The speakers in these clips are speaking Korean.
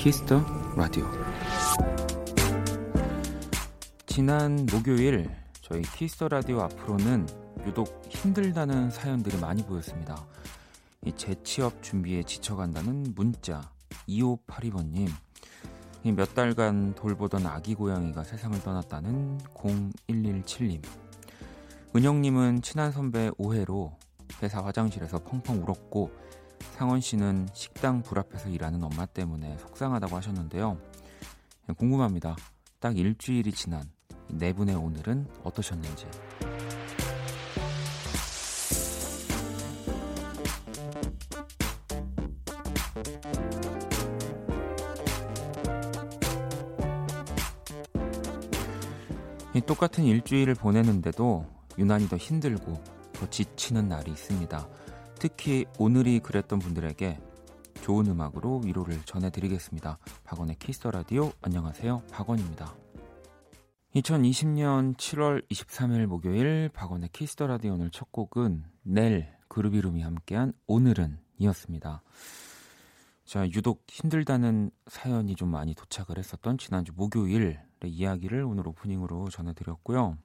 키스 더 라디오 지난 목요일 저희 키스 더 라디오 앞으로는 유독 힘들다는 사연들이 많이 보였습니다. 이 재취업 준비에 지쳐간다는 문자 2582번님 몇 달간 돌보던 아기 고양이가 세상을 떠났다는 0117님 은영님은 친한 선배 오해로 회사 화장실에서 펑펑 울었고 상원 씨는 식당 불 앞에서 일하는 엄마 때문에 속상하다고 하셨는데요. 궁금합니다. 딱 일주일이 지난 네 분의 오늘은 어떠셨는지. 똑같은 일주일을 보내는데도 유난히 더 힘들고 더 지치는 날이 있습니다. 특히 오늘이 그랬던 분들에게 좋은 음악으로 위로를 전해드리겠습니다. 박원의 키스 더 라디오 안녕하세요. 박원입니다. 2020년 7월 23일 목요일 박원의 키스 더 라디오 오늘 첫 곡은 넬 그루비룸이 함께한 오늘은 이었습니다. 자, 유독 힘들다는 사연이 좀 많이 도착을 했었던 지난주 목요일의 이야기를 오늘 오프닝으로 전해드렸고요.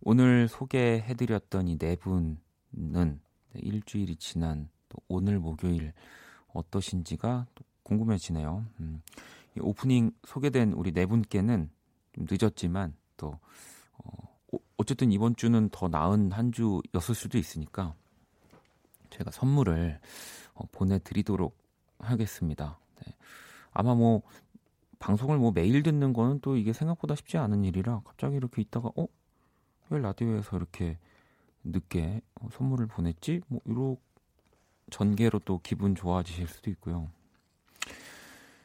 오늘 소개해드렸던 이 네 분은 일주일이 지난 또 오늘 목요일 어떠신지가 또 궁금해지네요. 음, 오프닝 소개된 우리 네 분께는 좀 늦었지만 또 어, 어쨌든 이번 주는 더 나은 한 주였을 수도 있으니까 제가 선물을 어, 보내드리도록 하겠습니다. 네. 아마 뭐 방송을 뭐 매일 듣는 거는 또 이게 생각보다 쉽지 않은 일이라 갑자기 이렇게 있다가 어? 왜 라디오에서 이렇게 늦게 어, 선물을 보냈지? 뭐 이런 전개로 또 기분 좋아지실 수도 있고요.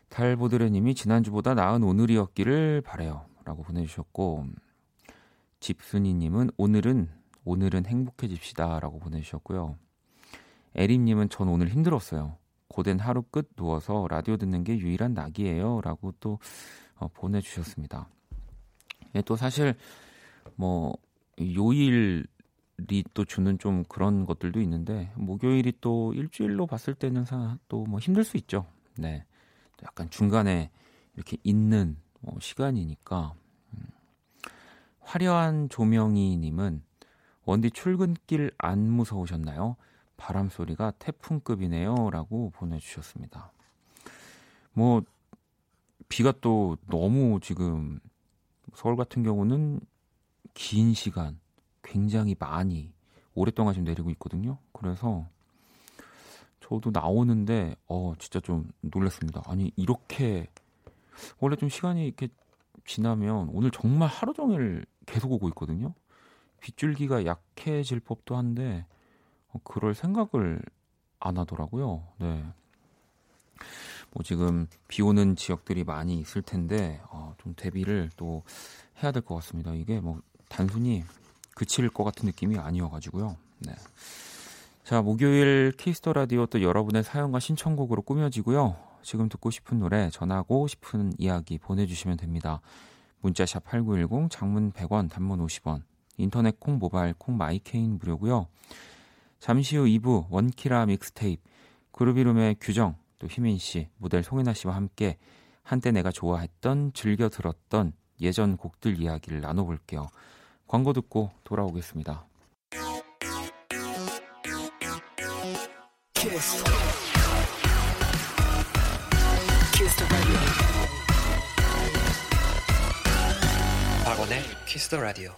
달보드레님이 지난주보다 나은 오늘이었기를 바래요라고 보내주셨고 집순이님은 오늘은 오늘은 행복해집시다라고 보내주셨고요. 에림님은 전 오늘 힘들었어요. 고된 하루 끝 누워서 라디오 듣는 게 유일한 낙이에요라고 또 어, 보내주셨습니다. 예, 또 사실 뭐 요일 또 주는 좀 그런 것들도 있는데 목요일이 또 일주일로 봤을 때는 또 뭐 힘들 수 있죠. 네, 약간 중간에 이렇게 있는 뭐 시간이니까 음. 화려한 조명이님은 원디 출근길 안 무서우셨나요? 바람 소리가 태풍급이네요라고 보내주셨습니다. 뭐 비가 또 너무 지금 서울 같은 경우는 긴 시간 굉장히 많이 오랫동안 지금 내리고 있거든요. 그래서 저도 나오는데 어 진짜 좀 놀랐습니다. 아니 이렇게 원래 좀 시간이 이렇게 지나면 오늘 정말 하루 종일 계속 오고 있거든요. 빗줄기가 약해질 법도 한데 어, 그럴 생각을 안 하더라고요. 네. 뭐 지금 비 오는 지역들이 많이 있을 텐데 어, 좀 대비를 또 해야 될 것 같습니다. 이게 뭐 단순히 그칠 것 같은 느낌이 아니어가지고요. 네. 자, 목요일 키스 더 라디오 또 여러분의 사연과 신청곡으로 꾸며지고요. 지금 듣고 싶은 노래, 전하고 싶은 이야기 보내주시면 됩니다. 문자샵 8910, 장문 100원, 단문 50원, 인터넷 콩, 모바일 콩, 마이 K는 무료고요. 잠시 후 2부 원키라 믹스테이프, 그루비룸의 규정, 또 휘민 씨, 모델 송해나 씨와 함께 한때 내가 좋아했던, 즐겨 들었던 예전 곡들 이야기를 나눠볼게요. 광고 듣고 돌아오겠습니다. 키스. 키스 박원의 키스 더 라디오.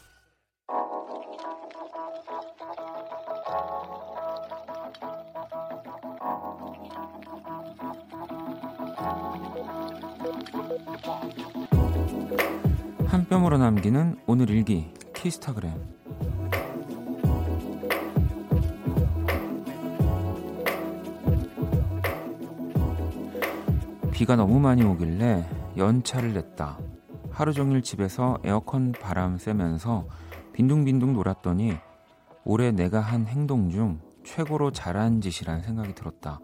한 뼘으로 남기는 오늘 일기 키스타그램 비가 너무 많이 오길래 연차를 냈다. 하루 종일 집에서 에어컨 바람 쐬면서 빈둥빈둥 놀았더니 올해 내가 한 행동 중 최고로 잘한 짓이란 생각이 들었다.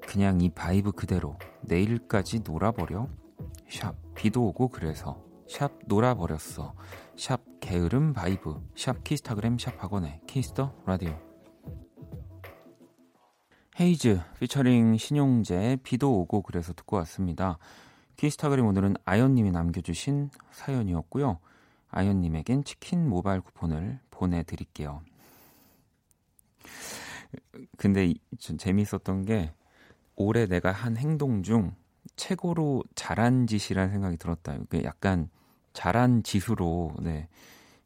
그냥 이 vibe 그대로 내일까지 놀아버려? 샵 비도 오고 그래서 샵 놀아버렸어. 샵 게으름 vibe 샵 키스타그램 샵 박원의 키스 더 라디오 헤이즈 피처링 신용재 비도 오고 그래서 듣고 왔습니다. 키스타그램 오늘은 아연님이 남겨주신 사연이었고요. 아연님에겐 치킨 모바일 쿠폰을 보내드릴게요. 근데 좀 재미있었던 게 올해 내가 한 행동 중 최고로 잘한 짓이라는 생각이 들었다. 이게 약간 잘한 지수로, 네.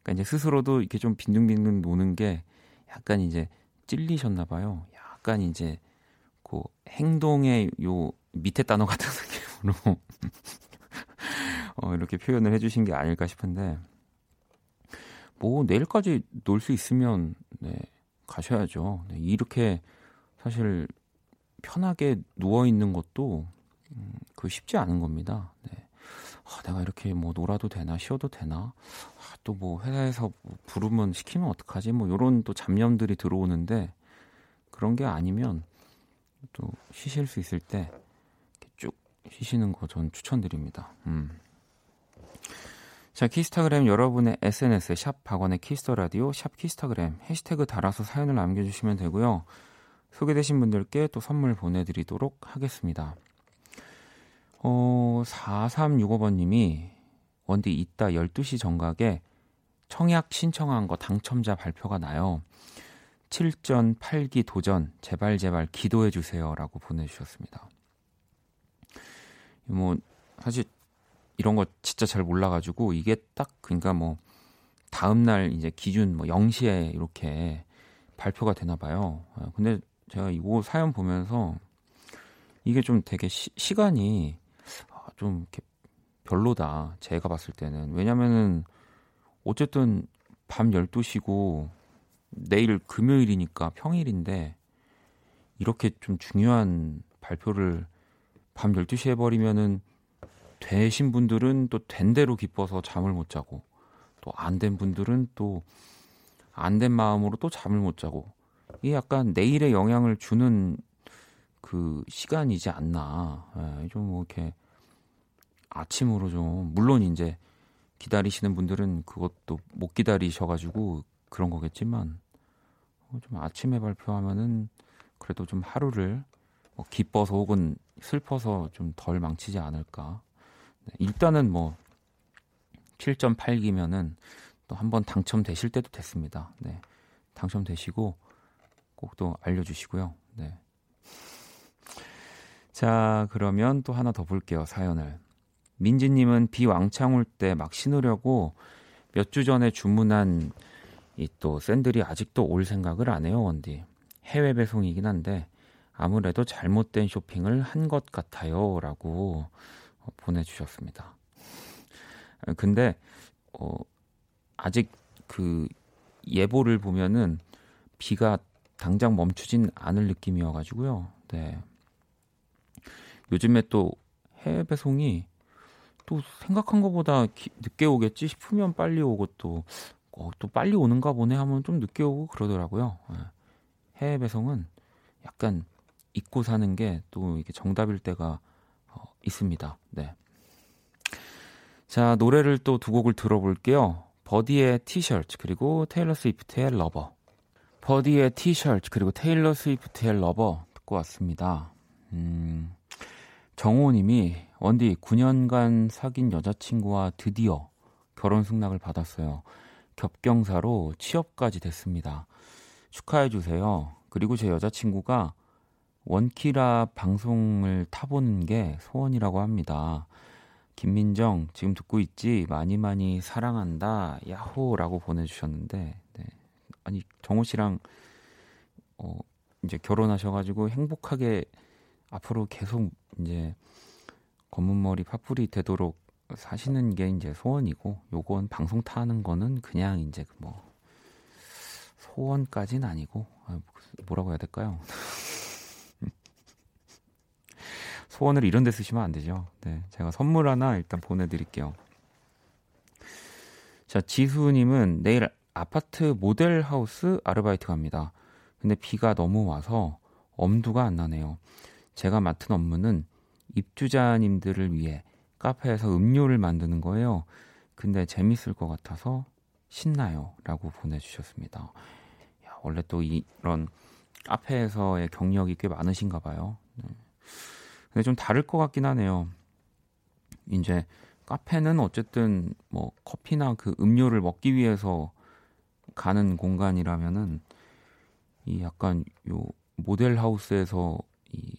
그러니까 이제 스스로도 이렇게 좀 빈둥빈둥 노는 게 약간 이제 찔리셨나 봐요. 약간 이제 그 행동의 요 밑에 단어 같은 느낌으로 어, 이렇게 표현을 해주신 게 아닐까 싶은데 뭐 내일까지 놀 수 있으면 네, 가셔야죠. 네, 이렇게 사실 편하게 누워 있는 것도 음, 그 쉽지 않은 겁니다. 네. 아, 내가 이렇게 뭐 놀아도 되나 쉬어도 되나 아, 또 뭐 회사에서 뭐 부르면 시키면 어떡하지 뭐 이런 또 잡념들이 들어오는데 그런 게 아니면 또 쉬실 수 있을 때 쭉 쉬시는 거 전 추천드립니다. 음. 자, 키스타그램 여러분의 SNS에 샵 박원의 키스 더 라디오 샵 키스타그램 해시태그 달아서 사연을 남겨주시면 되고요. 소개되신 분들께 또 선물 보내드리도록 하겠습니다. 어, 4365번님이 원디 이따 12시 정각에 청약 신청한 거 당첨자 발표가 나요. 7전 8기 도전 제발 제발 기도해 주세요라고 보내주셨습니다. 뭐 사실 이런 거 진짜 잘 몰라가지고 이게 딱 그러니까 뭐 다음 날 이제 기준 뭐 0시에 이렇게 발표가 되나 봐요. 아, 근데 제가 이거 사연 보면서 이게 좀 되게 시, 시간이 아, 좀 이렇게 별로다. 제가 봤을 때는. 왜냐면은 어쨌든 밤 12시고 내일 금요일이니까 평일인데 이렇게 좀 중요한 발표를 밤 12시에 해버리면은 되신 분들은 또 된 대로 기뻐서 잠을 못 자고 또 안 된 분들은 또 안 된 마음으로 또 잠을 못 자고 이게 약간 내일에 영향을 주는 그 시간이지 않나. 예, 좀뭐 이렇게 아침으로 좀 물론 이제 기다리시는 분들은 그것도 못 기다리셔가지고 그런 거겠지만 어, 좀 아침에 발표하면은 그래도 좀 하루를 뭐 기뻐서 혹은 슬퍼서 좀 덜 망치지 않을까. 네, 일단은 뭐 7.8기면은 또 한 번 당첨되실 때도 됐습니다. 네. 당첨되시고 꼭 또 알려주시고요. 네. 자, 그러면 또 하나 더 볼게요, 사연을. 민지님은 비 왕창 올 때 막 신으려고 몇 주 전에 주문한 이 또 샌들이 아직도 올 생각을 안 해요, 원디. 해외 배송이긴 한데 아무래도 잘못된 쇼핑을 한 것 같아요. 라고 보내주셨습니다. 근데, 어, 아직 그 예보를 보면은 비가 당장 멈추진 않을 느낌이어가지고요. 네. 요즘에 또 해외 배송이 또 생각한 것보다 기, 늦게 오겠지 싶으면 빨리 오고 또, 어, 또 빨리 오는가 보네 하면 좀 늦게 오고 그러더라고요. 네. 해외 배송은 약간 잊고 사는 게 또 이게 정답일 때가 어, 있습니다. 네. 자, 노래를 또 두 곡을 들어볼게요. 버디의 티셔츠 그리고 테일러 스위프트의 Lover. 버디의 티셔츠 그리고 테일러 스위프트의 Lover 듣고 왔습니다. 음, 정호 님이 원디 9년간 사귄 여자친구와 드디어 결혼 승낙을 받았어요. 겹경사로 취업까지 됐습니다. 축하해 주세요. 그리고 제 여자친구가 원키라 방송을 타보는 게 소원이라고 합니다. 김민정 지금 듣고 있지 많이 많이 사랑한다 야호라고 보내주셨는데 네. 아니 정호 씨랑 어 이제 결혼하셔가지고 행복하게 앞으로 계속 이제 검은 머리 파뿌리 되도록 사시는 게 이제 소원이고 요건 방송 타는 거는 그냥 이제 뭐 소원까지는 아니고 아, 뭐라고 해야 될까요? 소원을 이런 데 쓰시면 안 되죠. 네, 제가 선물 하나 일단 보내드릴게요. 자, 지수님은 내일 아파트 모델 하우스 아르바이트 갑니다. 근데 비가 너무 와서 엄두가 안 나네요. 제가 맡은 업무는 입주자님들을 위해 카페에서 음료를 만드는 거예요. 근데 재밌을 것 같아서 신나요. 라고 보내주셨습니다. 야, 원래 또 이런 카페에서의 경력이 꽤 많으신가 봐요. 네. 근데 좀 다를 것 같긴 하네요. 이제 카페는 어쨌든 뭐 커피나 그 음료를 먹기 위해서 가는 공간이라면은 이 약간 요 모델 하우스에서 이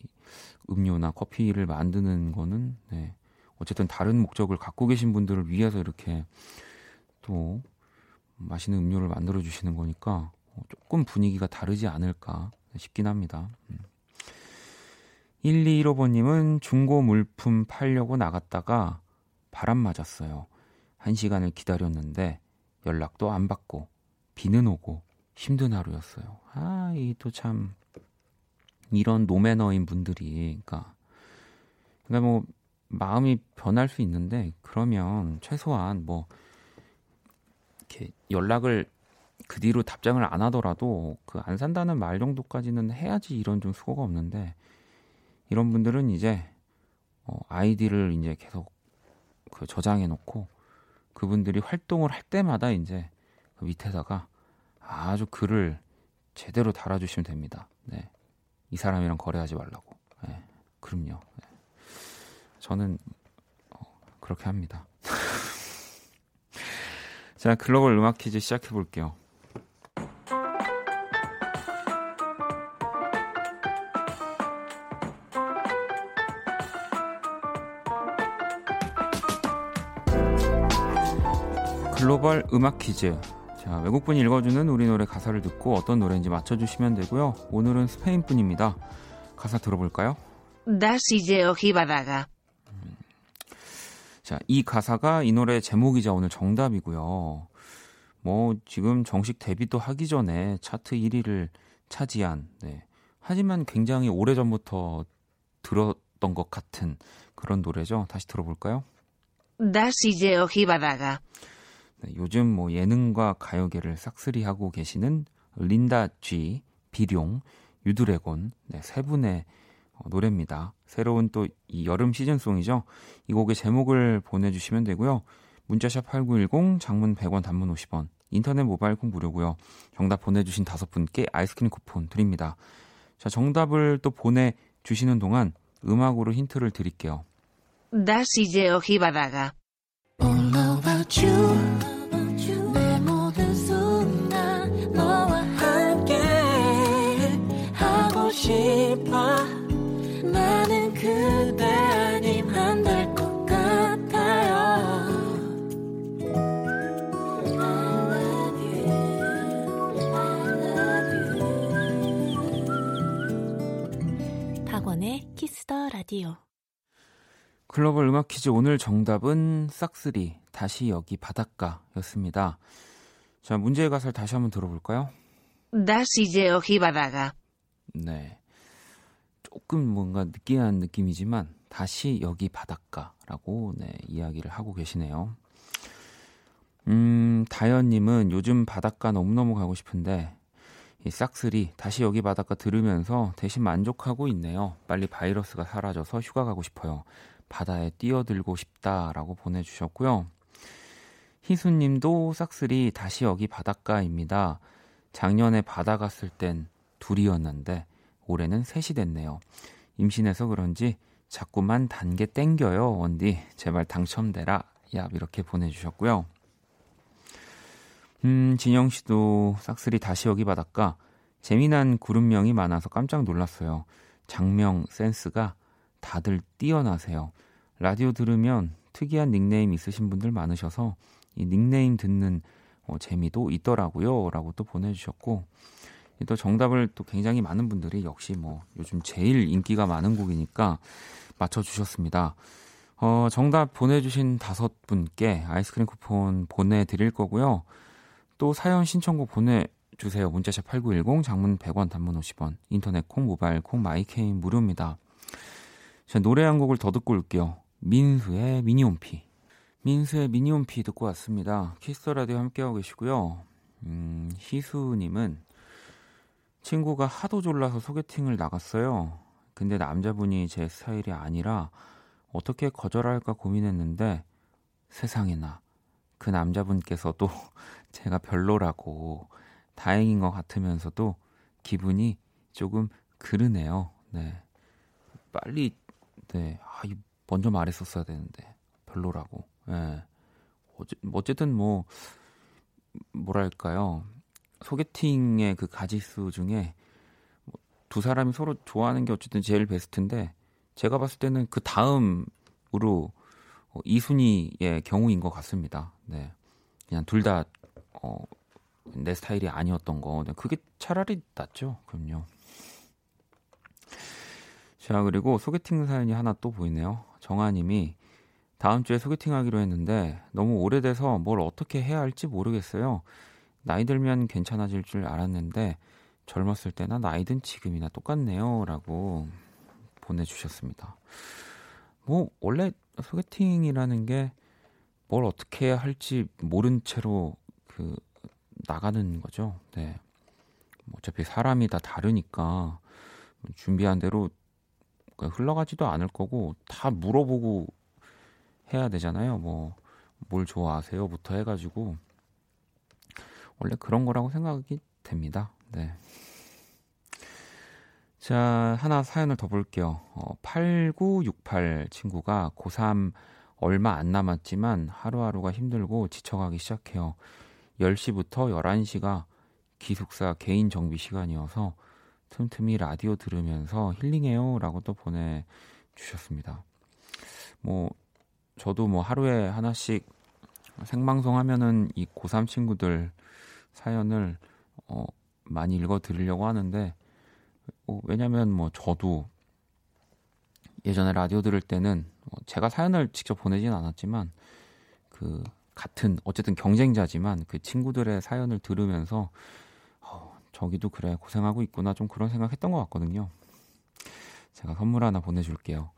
음료나 커피를 만드는 거는 네. 어쨌든 다른 목적을 갖고 계신 분들을 위해서 이렇게 또 맛있는 음료를 만들어 주시는 거니까 조금 분위기가 다르지 않을까 싶긴 합니다. 1215번님은 중고 물품 팔려고 나갔다가 바람 맞았어요. 한 시간을 기다렸는데 연락도 안 받고 비는 오고 힘든 하루였어요. 아, 이 또 참 이런 노매너인 분들이 그러니까 그러니까 뭐 마음이 변할 수 있는데 그러면 최소한 뭐 이렇게 연락을 그 뒤로 답장을 안 하더라도 그 안 산다는 말 정도까지는 해야지 이런 좀 수고가 없는데 이런 분들은 이제 어 아이디를 이제 계속 그 저장해 놓고 그분들이 활동을 할 때마다 이제 그 밑에다가 아주 글을 제대로 달아주시면 됩니다. 네. 이 사람이랑 거래하지 말라고. 네. 그럼요. 네. 저는 어, 그렇게 합니다. 자, 글로벌 음악 퀴즈 시작해 볼게요. 글로벌 음악 퀴즈. 자, 외국분이 읽어주는 우리 노래 가사를 듣고 어떤 노래인지 맞춰주시면 되고요. 오늘은 스페인 분입니다. 가사 들어볼까요? 다시 제 여기 바다가. 자, 이 가사가 이 노래 제목이자 오늘 정답이고요. 뭐 지금 정식 데뷔도 하기 전에 차트 1위를 차지한 네. 하지만 굉장히 오래 전부터 들었던 것 같은 그런 노래죠. 다시 들어볼까요? 다시제 오 히바다가. 네, 요즘 뭐 예능과 가요계를 싹쓸이 하고 계시는 린다 G, 비룡, 유드래곤 네, 세 분의 어, 노래입니다. 새로운 또 이 여름 시즌송이죠. 이 곡의 제목을 보내주시면 되고요. 문자샵 8910, 장문 100원, 단문 50원, 인터넷 모바일 콩 무료고요. 정답 보내주신 다섯 분께 아이스크림 쿠폰 드립니다. 자, 정답을 또 보내주시는 동안 음악으로 힌트를 드릴게요. 다시 제오 히바다가. 싶어 나는 그대 아님 안 될 것 같아요 박원의 키스 더 라디오 글로벌 음악 퀴즈 오늘 정답은 싹쓰리 다시 여기 바닷가였습니다. 자 문제의 가사를 다시 한번 들어볼까요? 다시 제 여기 바다가 네. 조금 뭔가 느끼한 느낌이지만 다시 여기 바닷가라고 네, 이야기를 하고 계시네요. 음, 다현님은 요즘 바닷가 너무너무 가고 싶은데 이 싹쓸이 다시 여기 바닷가 들으면서 대신 만족하고 있네요. 빨리 바이러스가 사라져서 휴가 가고 싶어요. 바다에 뛰어들고 싶다라고 보내주셨고요. 희수님도 싹쓸이 다시 여기 바닷가입니다. 작년에 바다 갔을 땐 둘이었는데 올해는 셋이 됐네요. 임신해서 그런지 자꾸만 단계 땡겨요. 원디 제발 당첨되라. 야 이렇게 보내주셨고요. 음 진영 씨도 싹쓸이 다시 여기 바닷가 재미난 그룹명이 많아서 깜짝 놀랐어요. 장명 센스가 다들 뛰어나세요. 라디오 들으면 특이한 닉네임 있으신 분들 많으셔서 이 닉네임 듣는 어, 재미도 있더라고요. 라고 또 보내주셨고, 또 정답을 또 굉장히 많은 분들이 역시 뭐 요즘 제일 인기가 많은 곡이니까 맞춰주셨습니다. 어, 정답 보내주신 다섯 분께 아이스크림 쿠폰 보내드릴 거고요. 또 사연 신청곡 보내주세요. 문자샵 8910, 장문 100원, 단문 50원, 인터넷 콩, 모바일 콩, 마이 K는 무료입니다. 자, 노래 한 곡을 더 듣고 올게요. 민수의 미니홈피. 민수의 미니홈피 듣고 왔습니다. 키스 더 라디오 함께하고 계시고요. 음, 희수님은 친구가 하도 졸라서 소개팅을 나갔어요. 근데 남자분이 제 스타일이 아니라 어떻게 거절할까 고민했는데 세상에나 그 남자분께서도 제가 별로라고 다행인 것 같으면서도 기분이 조금 그르네요. 네. 빨리 네. 아, 먼저 말했었어야 되는데 별로라고. 예. 어째, 어쨌든 뭐 뭐랄까요? 소개팅의 그 가지수 중에 뭐두 사람이 서로 좋아하는 게 어쨌든 제일 베스트인데 제가 봤을 때는 그 다음으로 어, 이순희의 경우인 것 같습니다. 네. 그냥 둘 다, 어, 내 스타일이 아니었던 거. 네, 그게 차라리 낫죠. 그럼요. 자, 그리고 소개팅 사연이 하나 또 보이네요. 정아님이 다음 주에 소개팅 하기로 했는데 너무 오래돼서 뭘 어떻게 해야 할지 모르겠어요. 나이 들면 괜찮아질 줄 알았는데 젊었을 때나 나이 든 지금이나 똑같네요. 라고 보내주셨습니다. 뭐, 원래 소개팅이라는 게 뭘 어떻게 할지 모른 채로 그 나가는 거죠. 네. 뭐 어차피 사람이 다 다르니까 준비한 대로 흘러가지도 않을 거고 다 물어보고 해야 되잖아요. 뭐 뭘 좋아하세요부터 해가지고 원래 그런 거라고 생각이 됩니다. 네. 자, 하나 사연을 더 볼게요. 어, 8968 친구가 고3 얼마 안 남았지만 하루하루가 힘들고 지쳐가기 시작해요. 10시부터 11시가 기숙사 개인 정비 시간이어서 틈틈이 라디오 들으면서 힐링해요 라고 또 보내주셨습니다. 뭐, 저도 뭐 하루에 하나씩 생방송 하면은 이 고3 친구들 사연을 어, 많이 읽어 드리려고 하는데 어, 왜냐면 뭐 저도 예전에 라디오 들을 때는 어, 제가 사연을 직접 보내진 않았지만 그 같은 어쨌든 경쟁자지만 그 친구들의 사연을 들으면서 어, 저기도 그래 고생하고 있구나 좀 그런 생각했던 것 같거든요. 제가 선물 하나 보내줄게요.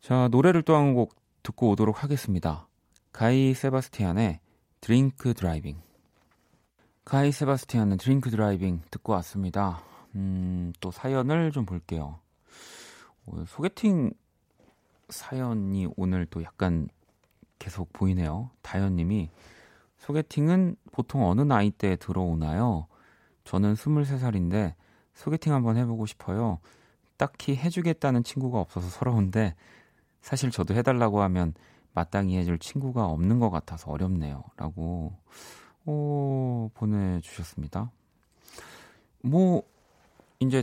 자 노래를 또 한 곡 듣고 오도록 하겠습니다. 가이 세바스티안의 Drink Driving. 가이 세바스티안의 Drink Driving 듣고 왔습니다. 음, 또 사연을 좀 볼게요. 어, 소개팅 사연이 오늘 또 약간 계속 보이네요. 다현님이 소개팅은 보통 어느 나이 때 들어오나요? 저는 23살인데 소개팅 한번 해보고 싶어요. 딱히 해주겠다는 친구가 없어서 서러운데 사실 저도 해달라고 하면 마땅히 해줄 친구가 없는 것 같아서 어렵네요. 라고 오, 보내주셨습니다. 뭐 이제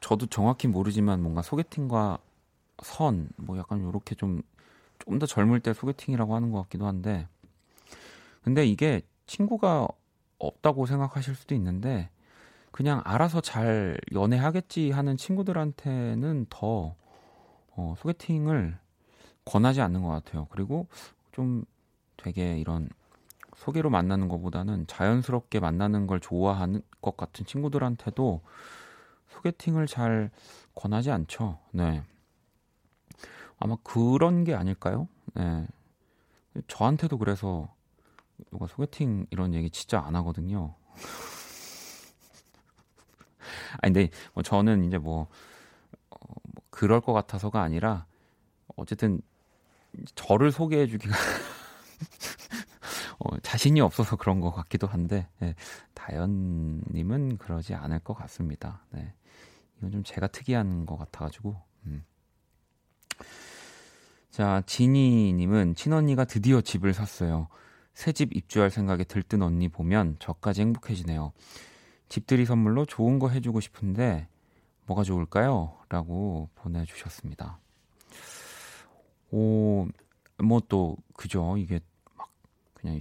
저도 정확히 모르지만 뭔가 소개팅과 선, 뭐 약간 요렇게 좀, 좀 더 젊을 때 소개팅이라고 하는 것 같기도 한데, 근데 이게 친구가 없다고 생각하실 수도 있는데, 그냥 알아서 잘 연애하겠지 하는 친구들한테는 더, 어, 소개팅을 권하지 않는 것 같아요. 그리고 좀 되게 이런 소개로 만나는 것보다는 자연스럽게 만나는 걸 좋아하는 것 같은 친구들한테도 소개팅을 잘 권하지 않죠. 네. 아마 그런 게 아닐까요? 네. 저한테도 그래서 누가 소개팅 이런 얘기 진짜 안 하거든요. 아니 근데 뭐 저는 이제 뭐, 어, 뭐 그럴 것 같아서가 아니라 어쨌든 저를 소개해 주기가 어, 자신이 없어서 그런 것 같기도 한데 네, 다현님은 그러지 않을 것 같습니다. 네. 이건 좀 제가 특이한 것 같아가지고. 음. 자, 지니님은 친언니가 드디어 집을 샀어요. 새 집 입주할 생각에 들뜬 언니 보면 저까지 행복해지네요. 집들이 선물로 좋은 거 해주고 싶은데 뭐가 좋을까요? 라고 보내주셨습니다. 오, 뭐 또, 그죠. 이게 막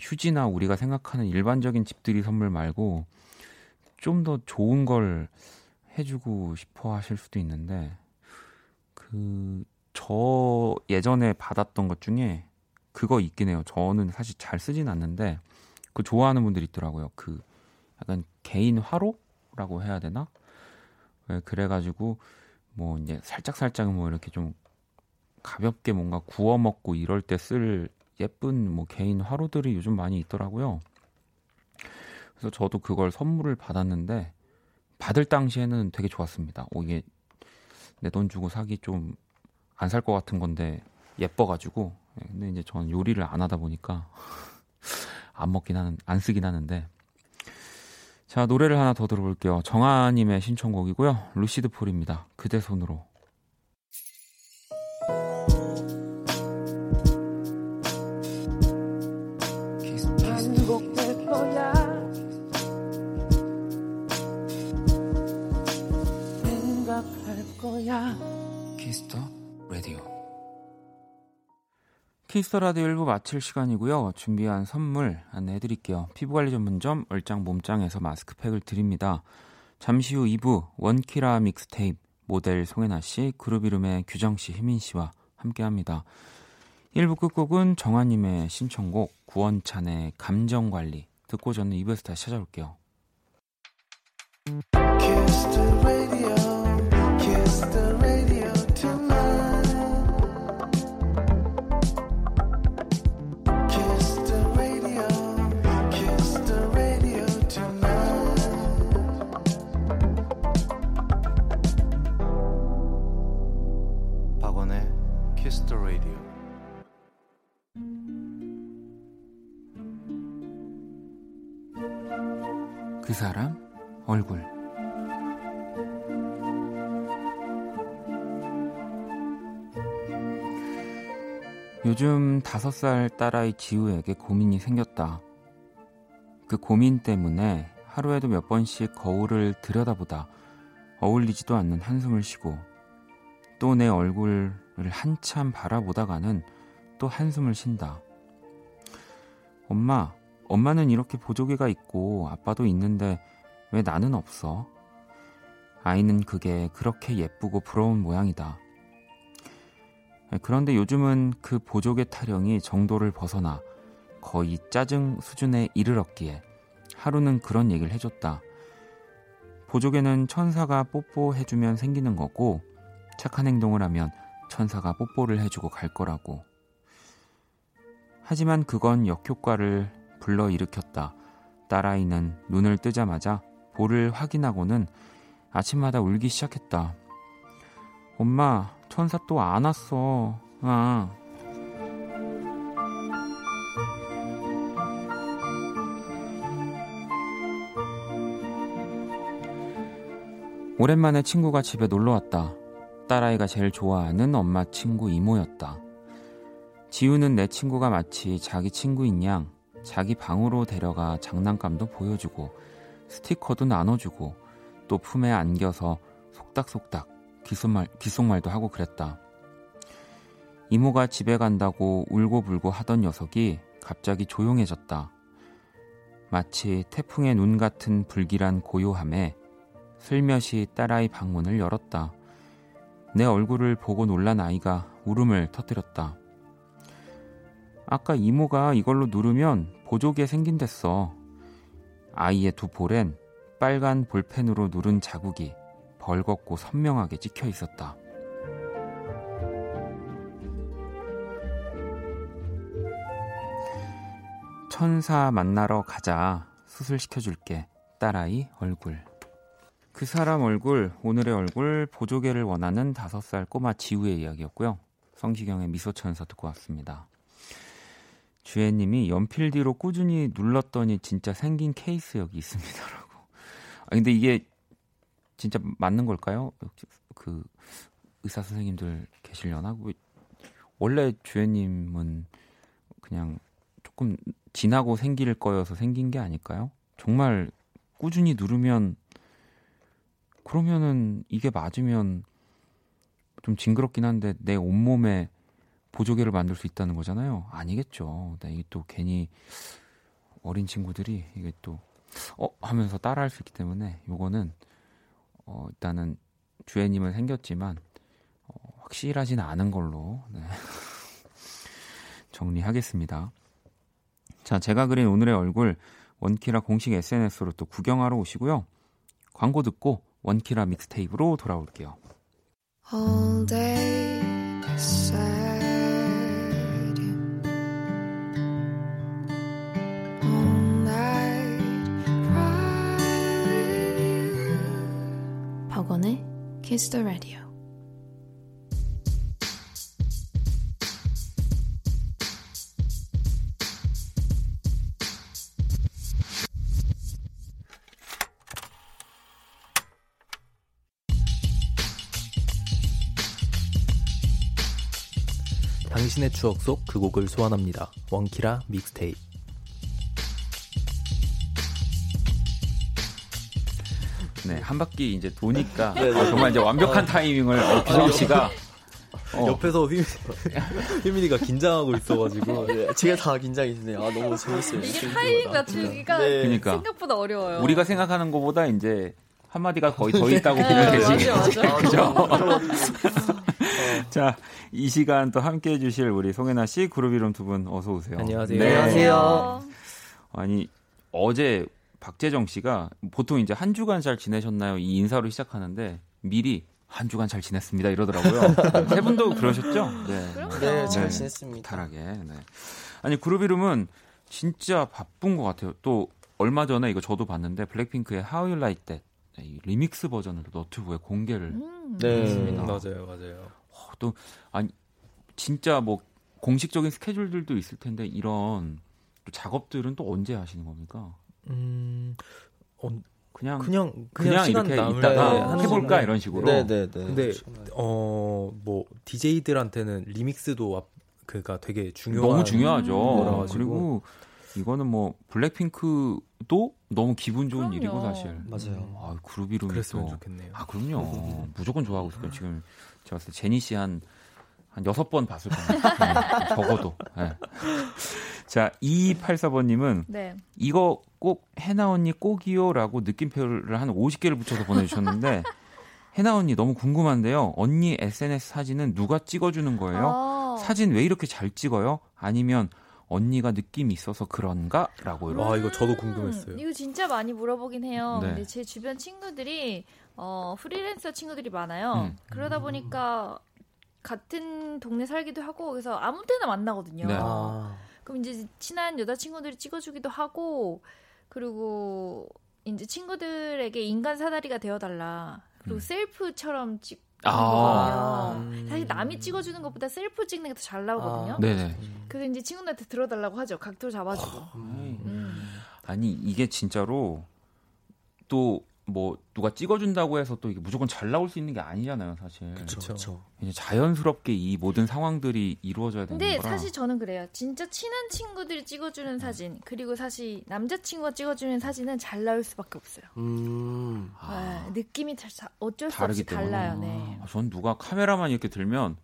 휴지나 우리가 생각하는 일반적인 집들이 선물 말고 좀 더 좋은 걸 해주고 싶어 하실 수도 있는데 그 저 예전에 받았던 것 중에 그거 있긴 해요. 저는 사실 잘 쓰진 않는데 그 좋아하는 분들이 있더라고요. 그 약간 개인 화로라고 해야 되나? 네, 그래가지고 뭐 이제 살짝 살짝 뭐 이렇게 좀 가볍게 뭔가 구워 먹고 이럴 때 쓸 예쁜 뭐 개인 화로들이 요즘 많이 있더라고요. 그래서 저도 그걸 선물을 받았는데 받을 당시에는 되게 좋았습니다. 오, 이게 내 돈 주고 사기 좀 안 살 것 같은 건데 예뻐가지고. 예, 근데 이제 저는 요리를 안 하다 보니까 안 먹긴 하는, 안 쓰긴 하는데. 자, 노래를 하나 더 들어볼게요. 정아님의 신청곡이고요. 루시드 폴입니다. 그대 손으로. 거야 Kiss the Radio. Kiss the Radio 1부 마칠 시간이고요. 준비한 선물 안내해 드릴게요. 피부관리 전문점 얼짱 몸짱에서 마스크팩을 드립니다. 잠시 후 2부 원키라 믹스테이프 모델 송해나 씨, 그룹 이름의 규정 씨, 휘민 씨와 함께 합니다. 1부 끝곡은 정아님의 신청곡 구원찬의 감정관리 듣고 저는 2부에서 다시 찾아올게요. 그 사람 얼굴 요즘 다섯 살 딸아이 지우에게 고민이 생겼다. 그 고민 때문에 하루에도 몇 번씩 거울을 들여다보다 어울리지도 않는 한숨을 쉬고 또 내 얼굴을 한참 바라보다가는 또 한숨을 쉰다. 엄마, 엄마는 이렇게 보조개가 있고 아빠도 있는데 왜 나는 없어? 아이는 그게 그렇게 예쁘고 부러운 모양이다. 그런데 요즘은 그 보조개 타령이 정도를 벗어나 거의 짜증 수준에 이르렀기에 하루는 그런 얘기를 해줬다. 보조개는 천사가 뽀뽀해주면 생기는 거고 착한 행동을 하면 천사가 뽀뽀를 해주고 갈 거라고. 하지만 그건 역효과를 불러일으켰다. 딸아이는 눈을 뜨자마자 볼을 확인하고는 아침마다 울기 시작했다. 엄마, 천사 또 안 왔어. 아. 오랜만에 친구가 집에 놀러 왔다. 딸아이가 제일 좋아하는 엄마 친구 이모였다. 지우는 내 친구가 마치 자기 친구인 양 자기 방으로 데려가 장난감도 보여주고 스티커도 나눠주고 또 품에 안겨서 속닥속닥 귓속말, 귓속말도 하고 그랬다. 이모가 집에 간다고 울고불고 하던 녀석이 갑자기 조용해졌다. 마치 태풍의 눈 같은 불길한 고요함에 슬며시 딸아이 방문을 열었다. 내 얼굴을 보고 놀란 아이가 울음을 터뜨렸다. 아까 이모가 이걸로 누르면 보조개 생긴댔어. 아이의 두 볼엔 빨간 볼펜으로 누른 자국이 벌겋고 선명하게 찍혀 있었다. 천사 만나러 가자. 수술시켜줄게. 딸아이 얼굴. 그 사람 얼굴, 오늘의 얼굴, 보조개를 원하는 다섯 살 꼬마 지우의 이야기였고요. 성시경의 미소천사 듣고 왔습니다. 주혜님이 연필 뒤로 꾸준히 눌렀더니 진짜 생긴 케이스 여기 있습니다라고. 아 근데 이게 진짜 맞는 걸까요? 그 의사 선생님들 계시려나? 원래 주혜님은 그냥 조금 지나고 생길 거여서 생긴 게 아닐까요? 정말 꾸준히 누르면 그러면은 이게 맞으면 좀 징그럽긴 한데 내 온몸에 보조개를 만들 수 있다는 거잖아요. 아니겠죠. 네, 이게 또 괜히 어린 친구들이 이게 또 어? 하면서 따라 할 수 있기 때문에 요거는 어, 일단은 주애님은 생겼지만 어, 확실하진 않은 걸로 네. 정리하겠습니다. 자, 제가 그린 오늘의 얼굴 원키라 공식 SNS로 또 구경하러 오시고요. 광고 듣고 원키라 믹스테이프로 돌아올게요. All day Kiss the Radio. 당신의 추억 속 그 곡을 소환합니다. 원키라 믹스테이프. 네, 한 바퀴 이제 도니까 네, 네. 아, 정말 이제 완벽한 타이밍을 어, 기성 씨가 어, 옆에서 휘, 휘민이가 긴장하고 있어가지고 네, 제가 다 긴장이 되네요. 아, 너무 재밌어요. 이게 타이밍 맞추기가 네. 그러니까. 생각보다 어려워요. 우리가 생각하는 것보다 이제 한 마디가 거의 더 있다고 네, 보면 되지. 맞아, 맞아. 자, 이 시간 또 함께 해주실 우리 송혜나 씨, 그룹 이름 두 분 어서 오세요. 안녕하세요. 네. 안녕하세요. 아니 어제 박재정 씨가 보통 이제 한 주간 잘 지내셨나요? 이 인사로 시작하는데 미리 한 주간 잘 지냈습니다 이러더라고요. 세 분도 그러셨죠? 네. 그럼요. 네, 잘 네. 지냈습니다. 달하게. 네. 아니 그룹 이름은 진짜 바쁜 것 같아요. 또 얼마 전에 이거 저도 봤는데 블랙핑크의 How You Like That 이 리믹스 버전을 너튜브에 공개를 음. 네. 맞습니다. 맞아요, 맞아요. 어, 또 아니 진짜 뭐 공식적인 스케줄들도 있을 텐데 이런 또 작업들은 또 언제 하시는 겁니까? 음, 어, 그냥 그냥 그냥, 그냥 시간 이렇게 있다가 때 하는 해볼까. 이런 식으로. 네, 네, 네. 근데 어, 뭐 DJ들한테는 리믹스도 앞- 그가 되게 중요한 너무 중요하죠. 거라가지고. 그리고 이거는 뭐 블랙핑크도 너무 기분 좋은 그럼요. 일이고 사실. 맞아요. 아, 그룹 이름이 그랬으면 또 좋겠네요. 아 그럼요. 무조건 좋아하고 있을 거예요. 지금 제가 봤을 때 제니 씨한한 여섯 번 봤을 겁니다. 네, 적어도. 네. 자, 2284번님은 네. 이거 꼭 해나 언니 꼭이요라고 느낌표를 한 50개를 붙여서 보내주셨는데 해나 언니 너무 궁금한데요. 언니 SNS 사진은 누가 찍어주는 거예요? 아. 사진 왜 이렇게 잘 찍어요? 아니면 언니가 느낌이 있어서 그런가? 라고 이렇게. 아, 이거 저도 음, 궁금했어요. 이거 진짜 많이 물어보긴 해요. 네. 근데 제 주변 친구들이 어, 프리랜서 친구들이 많아요. 음. 그러다 보니까 같은 동네 살기도 하고 그래서 아무 때나 만나거든요. 네. 아, 그럼 이제 친한 여자친구들이 찍어주기도 하고 그리고 이제 친구들에게 인간 사다리가 되어달라. 그리고 음. 셀프처럼 찍. 아. 거거든요. 사실 남이 찍어주는 것보다 셀프 찍는 게 더 잘 나오거든요. 아. 네네. 그래서 이제 친구들한테 들어달라고 하죠. 각도 잡아주고. 음. 음. 아니 이게 진짜로 또 뭐 누가 찍어준다고 해서 또 이게 무조건 잘 나올 수 있는 게 아니잖아요, 사실. 그쵸, 그쵸. 그쵸. 이제 자연스럽게 이 모든 상황들이 이루어져야 되는 근데 거라. 사실 저는 그래요. 진짜 친한 친구들이 찍어주는 사진 그리고 사실 남자친구가 찍어주는 사진은 잘 나올 수밖에 없어요. 음. 아, 네, 느낌이 잘, 자- 어쩔 수 없이 때문에. 달라요. 네. 아, 전 누가 카메라만 이렇게 들면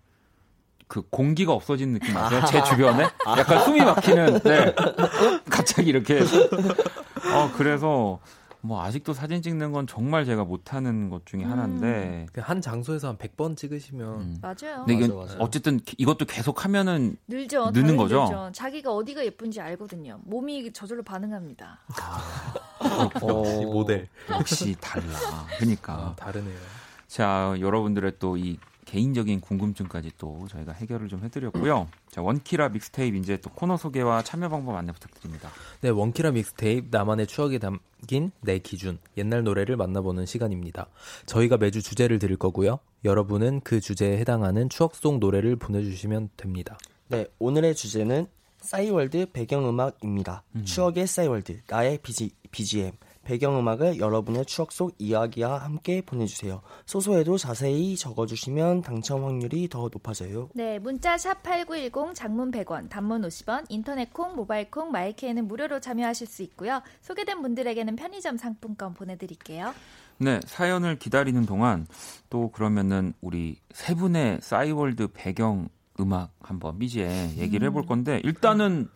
그 공기가 없어지는 느낌 아세요? 제 주변에 약간 숨이 막히는. 네. 갑자기 이렇게. 어 그래서 뭐 아직도 사진 찍는 건 정말 제가 못하는 것 중에 하나인데. 그한 장소에서 한 100번 찍으시면 음. 맞아요. 근데 이건 맞아, 맞아. 어쨌든 이것도 계속 하면은 늘죠. 느는 거죠? 늘죠. 자기가 어디가 예쁜지 알거든요. 몸이 저절로 반응합니다. 역시 모델 역시 달라. 그러니까. 아, 다르네요. 자, 여러분들의 또 이 개인적인 궁금증까지 또 저희가 해결을 좀 해드렸고요. 자, 원키라 믹스테이프 이제 또 코너 소개와 참여 방법 안내 부탁드립니다. 네, 원키라 믹스테이프 나만의 추억이 담긴 내 기준 옛날 노래를 만나보는 시간입니다. 저희가 매주 주제를 드릴 거고요. 여러분은 그 주제에 해당하는 추억 속 노래를 보내주시면 됩니다. 네, 오늘의 주제는 싸이월드 배경음악입니다. 추억의 싸이월드, 나의 BG, BGM. 배경음악을 여러분의 추억 속 이야기와 함께 보내주세요. 소소해도 자세히 적어주시면 당첨 확률이 더 높아져요. 네, 문자 샵 8910 장문 100원, 단문 50원, 인터넷 콩, 모바일 콩, 마이케이는 무료로 참여하실 수 있고요. 소개된 분들에게는 편의점 상품권 보내드릴게요. 네, 사연을 기다리는 동안 또 그러면은 우리 세 분의 싸이월드 배경 음악 한번 BG에 얘기를 해볼 건데 일단은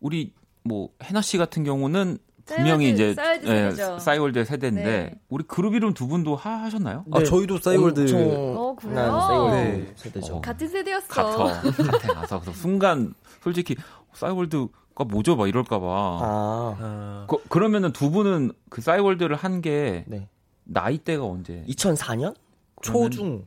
우리 뭐 해나 씨 같은 경우는 분명히 이제 싸이월드 예. 싸이월드 세대인데 네. 우리 그룹 이름 두 분도 하, 하셨나요? 아, 저희도 싸이월드 어, 그래요? 엄청난 싸이월드 네. 세대죠. 어. 같은 세대였어. 같아. 같아 가서 그래서 순간 솔직히 싸이월드가 뭐죠? 막 이럴까 봐. 아, 아, 그, 그러면은 두 분은 그 싸이월드를 한게 네. 나이대가 언제? 2004년? 초중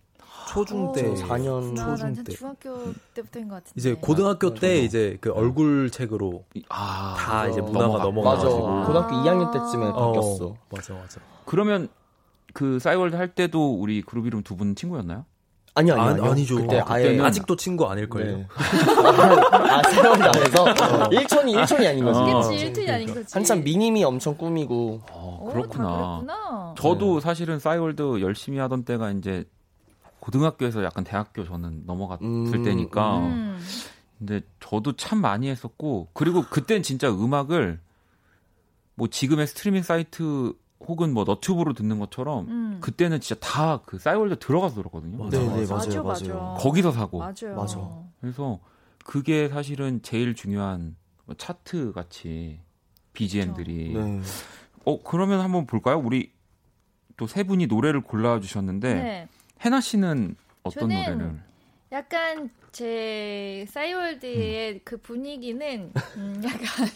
초중 어, 때저 4년 아, 초중 난때 중학교 때부터인 것 같은데. 이제 고등학교 때 저도. 이제 그 얼굴 책으로 아, 다 이제 맞아. 문화가 넘어가- 맞아. 고등학교 2학년 때쯤에 어, 바뀌었어. 맞아 맞아. 그러면 그 싸이월드 할 때도 우리 그룹 이름 두 분 친구였나요? 아니요, 아니요. 아, 아니요. 아니죠. 그때 어, 아예 아직도 친구 아닐걸요. 네. 아, 세월이 안에서 1촌이 1촌이 아닌 거지. 어. 그치, 일튼이 아닌 거지. 한참 미님이 엄청 꾸미고 어, 오, 그렇구나. 다 그랬구나. 저도 사실은 싸이월드 열심히 하던 때가 이제 고등학교에서 약간 대학교 저는 넘어갔을 음, 때니까 음. 근데 저도 참 많이 했었고 그리고 그땐 진짜 음악을 뭐 지금의 스트리밍 사이트 혹은 뭐 너튜브로 듣는 것처럼 음. 그때는 진짜 다 그 싸이월드 들어가서 들었거든요. 맞아, 네, 네, 맞아. 맞아요, 맞아, 맞아요. 맞아. 거기서 사고 맞아요. 맞아. 그래서 그게 사실은 제일 중요한 뭐 차트 같이 BGM들이 네. 어 그러면 한번 볼까요? 우리 또 세 분이 노래를 골라 주셨는데 네. 해나 씨는 어떤 저는 노래를? 약간 제 싸이월드의 음. 그 분위기는 음, 약간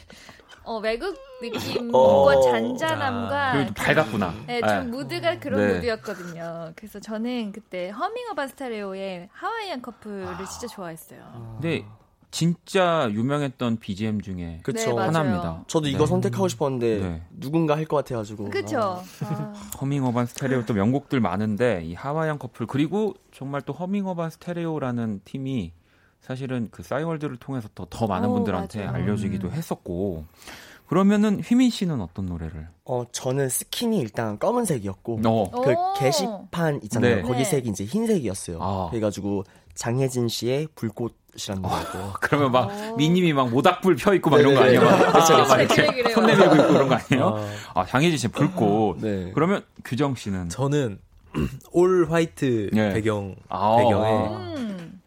어, 외국 느낌과 어. 잔잔함과 좀 밝았구나. 네, 네. 좀 무드가 그런 네. 무드였거든요. 그래서 저는 그때 허밍 어반 스타레오의 하와이안 커플을 아. 진짜 좋아했어요. 근데 진짜 유명했던 BGM 중에 그쵸. 네. 하나입니다. 저도 이거 네. 선택하고 싶었는데 네. 누군가 할 것 같아가지고. 그쵸? 아, 허밍 어반 스테레오 또 명곡들 많은데 이 Hawaiian Couple 그리고 정말 또 허밍 어반 스테레오라는 팀이 사실은 그 싸이월드를 통해서 더, 더 많은 오, 분들한테 맞아요. 알려지기도 했었고 그러면은 휘민 씨는 어떤 노래를? 어 저는 스킨이 일단 검은색이었고 어. 그 오. 게시판 있잖아요. 네. 거기 네. 색이 이제 흰색이었어요. 아. 그래가지고 장혜진 씨의 불꽃 이라는 노래고. 그러면 막 오. 미니미 막 모닥불 펴 있고 막 이런 거 아니에요? 네네네. 막, 그쵸, 아, 그쵸. 막 이렇게 그래, 그래요. 손 내밀고 있고 그런 거 아니에요? 아, 아, 장혜진 씨 불꽃. 네. 그러면 규정 씨는 저는 올 화이트 네. 배경 아. 배경에 음.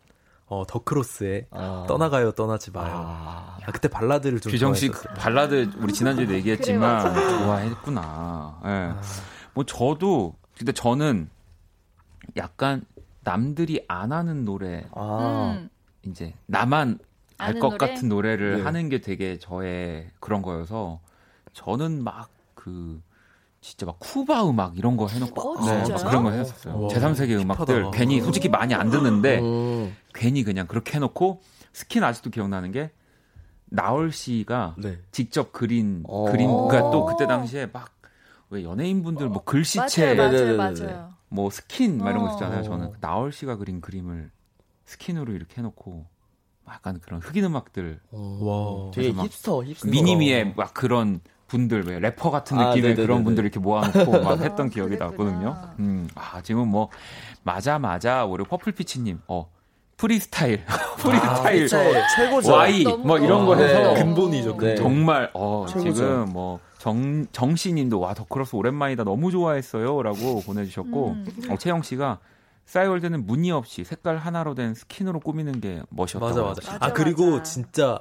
어, 더 크로스의 아. 떠나가요 떠나지 마요. 아. 아, 그때 발라드를 좀 규정 씨그 좋아했었어요. 발라드 우리 지난주에도 얘기했지만 그래. 좋아했구나. 예. 아, 뭐 저도 근데 저는 약간 남들이 안 하는 노래 아. 음. 이제 나만 알것 노래? 같은 노래를 네. 하는 게 되게 저의 그런 거여서 저는 막 그 진짜 막 쿠바 음악 이런 거 해놓고 어, 네, 그런 거 했었어요. 와, 제3세계 음악들 hip하다. 괜히 솔직히 많이 안 듣는데 음. 괜히 그냥 그렇게 해놓고 스킨 아직도 기억나는 게 나얼 씨가 네. 직접 그린 어. 그림 그러니까 또 그때 당시에 막 왜 연예인분들 뭐 글씨체 맞아요, 맞아요. 맞아요. 뭐 스킨 막 이런 거 어. 있잖아요. 저는 나얼 씨가 그린 그림을 스킨으로 이렇게 해놓고 약간 그런 흑인 음악들 어. 와. 되게 hipster hipster. 미니미의 막 그런 분들 왜 래퍼 같은 아, 느낌의 네네네네. 그런 분들 이렇게 모아놓고 막 했던 아, 기억이. 나거든요. 음, 아 지금 뭐 맞아 맞아 우리 퍼플피치님 어 프리스타일 프리스타일 아, 진짜 최고죠. Y 뭐 이런 거 네. 해서 근본이죠. 네. 정말 어 최고죠. 지금 뭐 정 정씨님도 와 더크로스 오랜만이다 너무 좋아했어요라고 보내주셨고 음. 어, 채영 씨가 싸이월드는 무늬 없이 색깔 하나로 된 스킨으로 꾸미는 게 멋이었다고 맞아 맞아. 맞아, 아 그리고 맞아. 진짜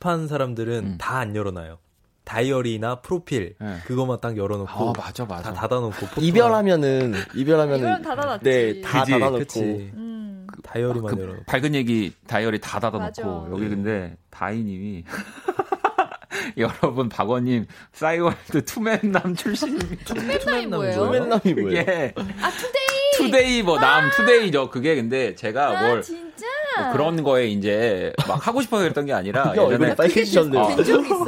hip한 사람들은 음. 다 안 열어놔요. 다이어리나 프로필 네. 그것만 딱 열어놓고 아 맞아 맞아 다 닫아놓고 photo 이별하면은 이별하면은 이건 닫아놨지. 네, 다 닫아놓고. 그치. 음. 다이어리만 그 열어놓고 밝은 얘기 다이어리 다 닫아놓고 맞아. 여기 근데 다이님이 여러분 박원님 싸이월드 투데남 출신입니다. 투데남이 뭐예요? 투데남이 뭐예요? 그게 아 today. today 뭐 남 today죠. 그게 근데 제가 아 뭘 진짜. 뭐 그런 거에 이제 막 하고 싶어서 그랬던 게 아니라 예전에 빨개지셨네요. 아?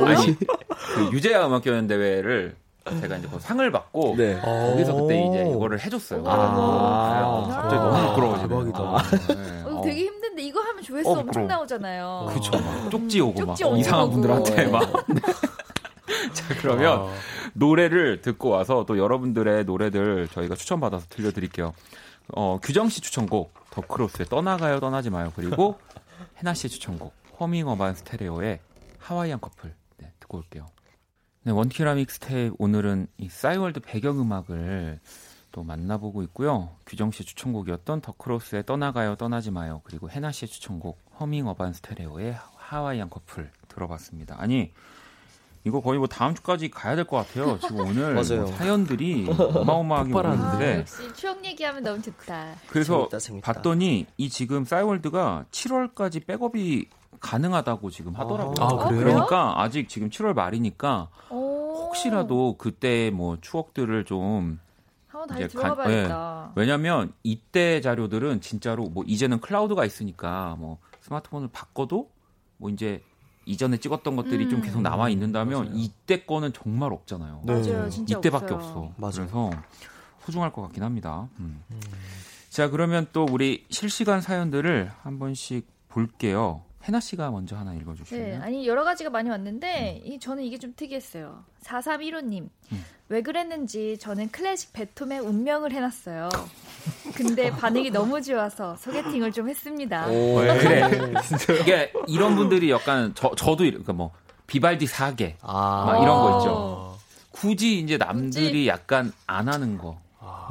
아니 그 유재하 음악경연 대회를 제가 이제 그 상을 받고 네. 거기서 그때 이제 이거를 해줬어요. 아. 갑자기 너무 부끄러워지네요. 대박이다. 네. 어, 어. 되게 힘든데 이거 하면 조회수 어, 엄청. 나오잖아요. 그쵸. 막 쪽지 오고 쪽지 막 오고 이상한. 분들한테 막. 자, 그러면 아, 노래를 듣고 와서 또 여러분들의 노래들 저희가 추천받아서 들려드릴게요. 어, 규정 씨 추천곡, 더 크로스의 떠나가요, 떠나지 마요. 그리고 해나 씨의 추천곡, 허밍 어반 스테레오의 Hawaiian Couple. 네, 듣고 올게요. 네, 원키라 믹스테이프 오늘은 이 싸이월드 배경음악을 또 만나보고 있고요. 규정 씨의 추천곡이었던 더크로스의 떠나가요, 떠나지 마요. 그리고 해나 씨의 추천곡, 허밍 어반 스테레오의 Hawaiian Couple 들어봤습니다. 아니, 이거 거의 뭐 다음 주까지 가야 될 것 같아요. 지금 오늘 맞아요. 뭐 사연들이 어마어마하게 폭발하는데. 아, 역시 추억 얘기하면 너무 좋다. 그래서 재밌다, 재밌다. 봤더니 이 지금 싸이월드가 7월까지 백업이 가능하다고 지금 하더라고요. 아, 그래요? 그러니까 아직 지금 7월 말이니까 오. 혹시라도 그때 뭐 추억들을 좀 이제 들어가 간- 봐야겠다. 왜냐면 이때 자료들은 진짜로 뭐 이제는 클라우드가 있으니까 뭐 스마트폰을 바꿔도 뭐 이제 이전에 찍었던 것들이 좀 음. 계속 남아 있는다면 맞아요. 이때 거는 정말 없잖아요. 네. 맞아요, 진짜 이때밖에 없어요. 없어. 맞아요. 그래서 소중할 것 같긴 합니다. 음. 자, 그러면 또 우리 실시간 사연들을 한 번씩 볼게요. 해나 씨가 먼저 하나 네, 읽어주시면. 아니 여러 가지가 많이 왔는데 이 저는 이게 좀 특이했어요. 4315님 음. 왜 그랬는지 저는 클래식 베토벤 운명을 해놨어요. 근데 반응이 너무 좋아서 소개팅을 좀 했습니다. 오. 그래. 이게 이런 분들이 약간 저 저도 그러니까 뭐 비발디 사계 아. 막 이런 거 어. 있죠. 굳이 이제 남들이 굳이? 약간 안 하는 거.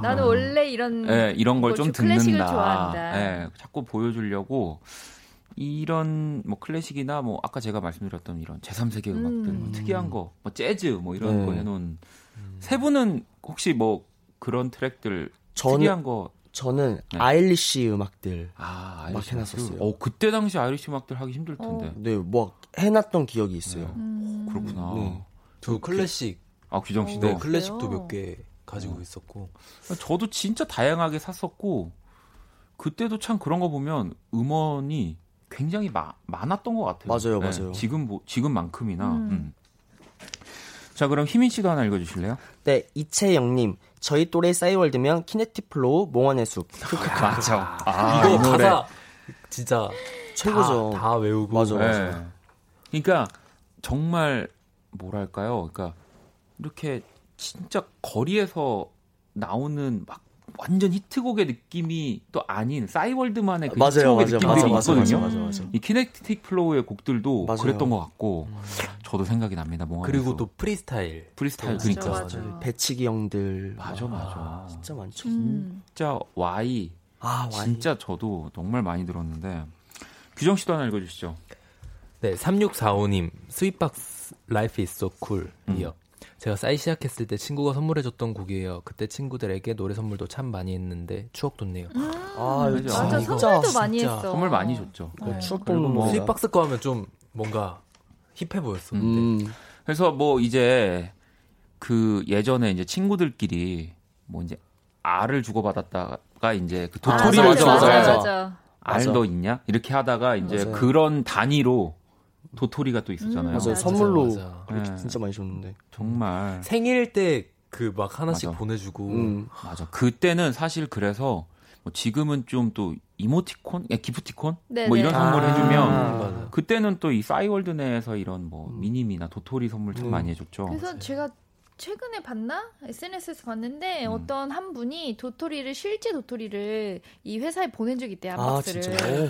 나는 원래 이런 예, 이런 걸뭐좀 클래식을 듣는다. 좋아한다. 예, 자꾸 보여주려고 이런 뭐 클래식이나 뭐 아까 제가 말씀드렸던 이런 제3세계 음악들 뭐 특이한 거, 뭐 재즈 뭐 이런 네. 거 해놓은 세 분은 혹시 뭐 그런 트랙들 저는- 특이한 거 저는 네. Irish 음악들 아, 막 Irish 해놨었어요. 어, 그때 당시 Irish 음악들 하기 힘들 텐데. 네, 뭐 해놨던 기억이 있어요. 음. 그렇구나. 네. 저 클래식, 아, 규정 씨도. 네, 어, 클래식도 그래요? 몇개 가지고 있었고. 저도 진짜 다양하게 샀었고 그때도 참 그런 거 보면 음원이 굉장히 마- 많았던 것 같아요. 맞아요, 맞아요. 지금 뭐- 지금만큼이나. 음. 음. 자 그럼 휘민 씨도 하나 읽어주실래요? 네, 이채영님. 저희 또래 싸이월드면 키네틱 플로우 몽환의 숲. 맞아. 이거 가사 진짜 최고죠. 다, 다 외우고. 맞아, 네. 맞아. 그러니까 정말 뭐랄까요? 그러니까 이렇게 진짜 거리에서 나오는 막 완전 히트곡의 느낌이 또 아닌 싸이월드만의 그 맞아요, 히트곡의 맞아요, 느낌들이 맞아, 맞아, 있거든요. 맞아, 맞아. 이 키네틱 플로우의 곡들도 맞아요. 그랬던 것 같고 저도 생각이 납니다. 몽환의 숲. 그리고 또 프리스타일. 프리스타일 또 그러니까 맞아, 맞아. 맞아. 배치기 형들. 맞아 맞아. 아, 진짜 많죠. 음. 진짜 Y 아, 완 진짜 저도 정말 많이 들었는데 규정 씨도 하나 읽어주시죠. 네, 3645님, 스윗박스 Life is so cool이요. 음. 제가 싸이 시작했을 때 친구가 선물해줬던 곡이에요. 그때 친구들에게 노래 선물도 참 많이 했는데 추억 돋네요. 아, 맞아. 진짜, 맞아, 선물도 많이 진짜 했어. 선물 많이 줬죠. 그 추억 돋는 뭐. 스윗박스 거 하면 좀 뭔가 hip해 보였었는데. 음. 그래서 뭐 이제 그 예전에 이제 친구들끼리 뭐 이제 알을 주고받았다가 이제 그 아, 도토리를 맞아, 맞아, 맞아. 맞아. 알 맞아. 너 있냐 이렇게 하다가 이제 맞아요. 그런 단위로 도토리가 또 있었잖아요. 맞아요. 맞아, 선물로 맞아. 그렇게 네. 진짜 많이 줬는데. 정말 생일 때 그 막 하나씩 맞아. 보내주고. 음. 맞아. 그때는 사실 그래서 뭐 지금은 좀 또 이모티콘, 야, 기프티콘 네네. 뭐 이런 선물 아. 해주면 맞아. 그때는 또 이 싸이월드 내에서 이런 뭐 미니미나 도토리 선물 참 음. 많이 해줬죠. 그래서 제가 최근에 봤나 SNS에서 봤는데 음. 어떤 한 분이 도토리를 실제 도토리를 이 회사에 보낸 적이 있대요 한 아, 박스를 진짜요?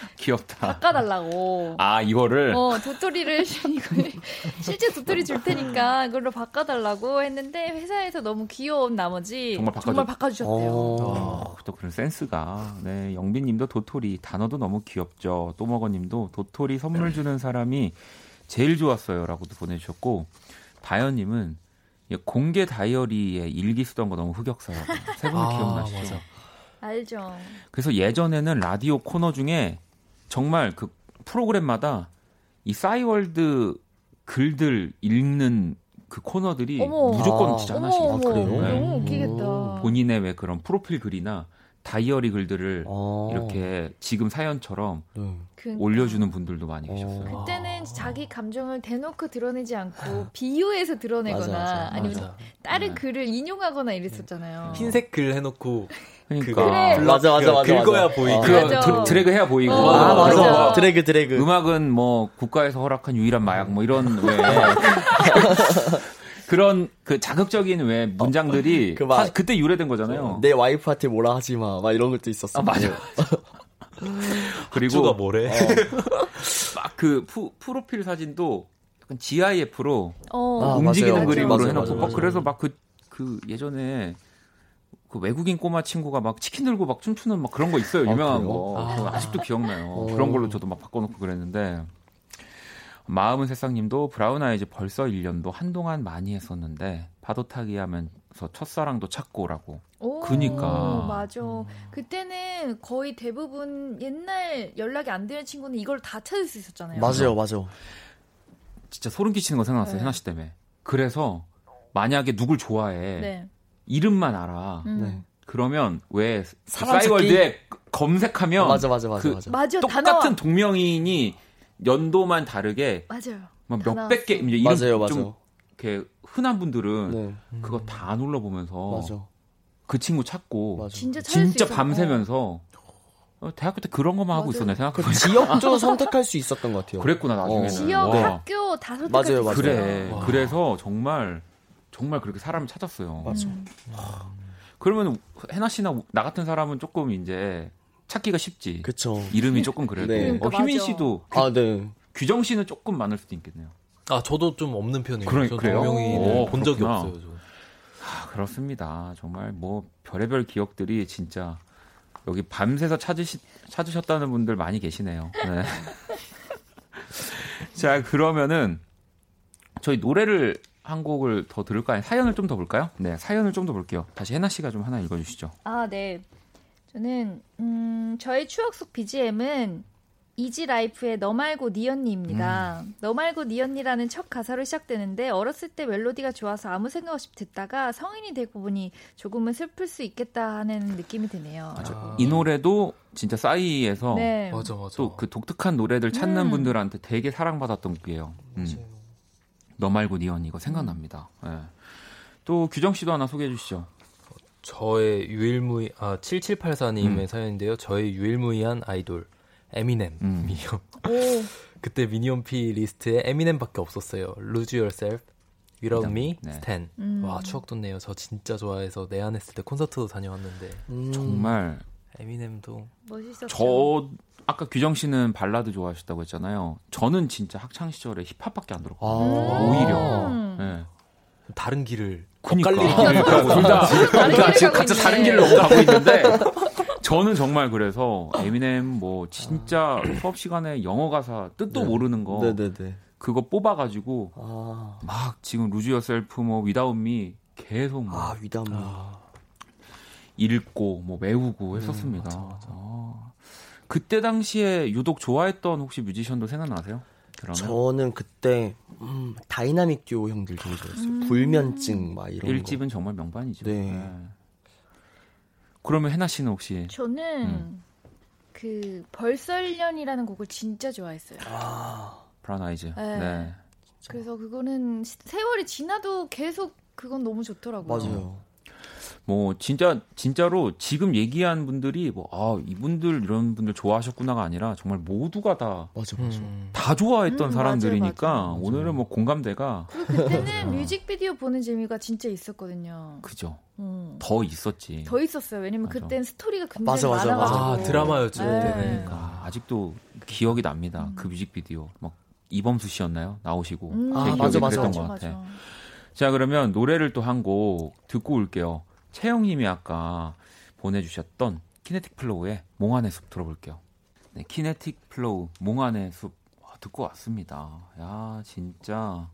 귀엽다. 바꿔달라고. 아 이거를 어 도토리를 실제 도토리 줄 테니까 그걸로 바꿔달라고 했는데 회사에서 너무 귀여운 나머지 정말 바꿔줘- 정말 바꿔주셨대요. 어. 어, 또 그런 센스가. 네, 영빈 님도 도토리 단어도 너무 귀엽죠. 또먹어 님도 도토리 선물 주는 사람이 제일 좋았어요 라고도 보내주셨고 다현님은 이 공개 다이어리에 일기 쓰던 거 너무 흑역사라고 세분 아, 기억나시죠? 맞아. 알죠. 그래서 예전에는 라디오 코너 중에 정말 그 프로그램마다 이 싸이월드 글들 읽는 그 코너들이 어머. 무조건 아. 진짜 하나씩 있어요. 그래요? 네. 너무 웃기겠다. 본인의 왜 그런 프로필 글이나 다이어리 글들을 어. 이렇게 지금 사연처럼 네. 그- 올려주는 분들도 많이 계셨어요. 어. 그때는 자기 감정을 대놓고 드러내지 않고 비유해서 드러내거나 맞아, 맞아. 아니면 맞아. 다른 네. 글을 인용하거나 이랬었잖아요. 흰색 글 해놓고 그러니까 그래. 맞아, 맞아, 맞아. 긁어야. 그. 드, 드래그 해야 보이고 어, 아, 맞아. 맞아. 맞아. 드래그, 드래그. 음악은 뭐 국가에서 허락한 유일한 마약 뭐 이런 왜 그런 그 자극적인 왜 문장들이 그 막- 사실 그때 유래된 거잖아요. 내 와이프한테 뭐라 하지 마. 막 이런 것도 있었어. 아, 맞아. 주가 그리고 뭐래? 막그 프로필 사진도 약간 GIF로 어, 아, 움직이는 맞아요. 그림으로 맞아요, 해놓고 맞아요, 막 맞아요. 그래서 막그그 예전에 그 외국인 꼬마 친구가 막 치킨 들고 막 춤추는 막 그런 거 있어요 유명한 그래요? 거 아. 아직도 기억나요 어. 그런 걸로 저도 막 바꿔놓고 그랬는데 마음은 세상님도 브라운 아이즈 벌써 1년도 한동안 많이 했었는데 파도 타기 하면서 첫사랑도 찾고라고 오, 그니까. 맞아. 그때는 거의 대부분 옛날 연락이 안 되는 친구는 이걸 다 찾을 수 있었잖아요. 맞아요, 맞아. 진짜 소름 끼치는 거 생각났어요 네. 해나 씨 때문에 그래서 만약에 누굴 좋아해 네. 이름만 알아 음. 네. 그러면 왜 사람 싸이월드에 검색하면 맞아, 맞아, 맞아, 그 맞아. 똑같은 나와. 동명이인이 연도만 다르게 맞아요. 막다 몇백 개. 이제 이름 맞아요, 맞아. 좀 이렇게 흔한 분들은 네, 그거 다 눌러 보면서 맞아. 그 친구 찾고 맞아. 진짜 진짜. 밤새면서 어, 대학교 때 그런 것만 하고 맞아요. 있었네 그 생각해보니까 지역도 선택할 수 있었던 것 같아요. 그랬구나 나중에는 어. 지역, 와. 학교 다 선택할 맞아요, 수 맞아요. 그래 와. 그래서 정말 정말 그렇게 사람을 찾았어요 맞아. 음. 그러면 해나 씨나 나 같은 사람은 조금 이제 찾기가 쉽지. 그쵸. 이름이 조금 그래도. 네. 어, 그러니까 희민 맞아. 씨도 아, 네. 규정 씨는 조금 많을 수도 있겠네요. 아 저도 좀 없는 편이에요. 그러- 저 그래요? 동명이는 오, 본 적이 그렇구나. 없어요. 저. 아, 그렇습니다. 정말 뭐 별의별 기억들이 진짜 여기 밤새서 찾으시, 찾으셨다는 분들 많이 계시네요. 네. 자, 그러면은 저희 노래를 한 곡을 더 들을까요? 사연을 좀 더 볼까요? 네, 사연을 좀 더 볼게요. 다시 해나 씨가 좀 하나 읽어주시죠. 아, 네. 저는 음, 저의 추억 속 BGM은 이지 라이프의 너 말고 니 언니입니다. 음. 너 말고 니 언니라는 첫 가사로 시작되는데 어렸을 때 멜로디가 좋아서 아무 생각 없이 듣다가 성인이 되고 보니 조금은 슬플 수 있겠다 하는 느낌이 드네요. 아, 이 노래도 진짜 싸이에서 네. 또 그 독특한 노래들 찾는 음. 분들한테 되게 사랑받았던 곡이에요. 음. 너 말고 니 언니 이거 생각납니다. 예. 또 규정 씨도 하나 소개해 주시죠. 저의 유일무이 아 7784님의 음. 사연인데요. 저의 유일무이한 아이돌 에미넴 음. 미니엄. 오, 그때 미니 MP3 리스트에 에미넴밖에 없었어요. Lose Yourself, Without Me, 네. Stan. 음. 와 추억 돋네요. 저 진짜 좋아해서 내한했을 때 콘서트도 다녀왔는데 음. 정말 에미넴도 멋있었죠. 저 아까 규정 씨는 발라드 좋아하셨다고 했잖아요. 저는 진짜 학창 시절에 힙합밖에 안 아. 들었거든요. 오히려. 음. 예. 다른 길을 그러니까 둘다 다른 그러니까 길을 지금 가고 각자. 다른 길로 가고 있는데 저는 정말 그래서 에미넴 뭐 진짜 수업 시간에 영어 가사 뜻도 네. 모르는 거 네네네. 그거 뽑아가지고 아, 막 지금 Lose Yourself 뭐 Without Me 계속 뭐 아 Without. 읽고 뭐 외우고 했었습니다. 맞아, 맞아. 아. 그때 당시에 유독 좋아했던 혹시 뮤지션도 생각나세요? 그러면 저는 그때 음, 다이나믹 듀오 형들 되게 좋아했어요. 불면증 막 이런 일집은 정말 명반이죠. 네. 그러면 해나 씨는 혹시 저는 음. 그 벌써 1년이라는 곡을 진짜 좋아했어요. 거. 아, 브라운 아이즈. 네. 네. 그래서 그거는 시- 세월이 지나도 계속 그건 너무 좋더라고요. 맞아요. 뭐 진짜 진짜로 지금 얘기한 분들이 뭐 아 이분들 이런 분들 좋아하셨구나가 아니라 정말 모두가 다다 맞아 맞아. 음. 좋아했던 음, 사람들이니까 맞아요, 맞아요. 오늘은 뭐 공감대가 그리고 그때는 뮤직비디오 보는 재미가 진짜 있었거든요. 그죠 음. 더 있었지. 더 있었어요. 왜냐면 맞아. 그땐 스토리가 굉장히 맞아, 맞아, 많아가지고. 아 드라마였죠 네. 그러니까 아직도 기억이 납니다. 그 뮤직비디오 막 이범수 씨였나요? 나오시고 음, 제 아, 기억에 맞아, 맞아. 그랬던 것 같아. 자 그러면 노래를 또 한 곡 듣고 올게요. 채영님이 아까 보내주셨던 키네틱 플로우의 몽환의 숲 들어볼게요. 네, 키네틱 플로우 몽환의 숲 와, 듣고 왔습니다. 야 진짜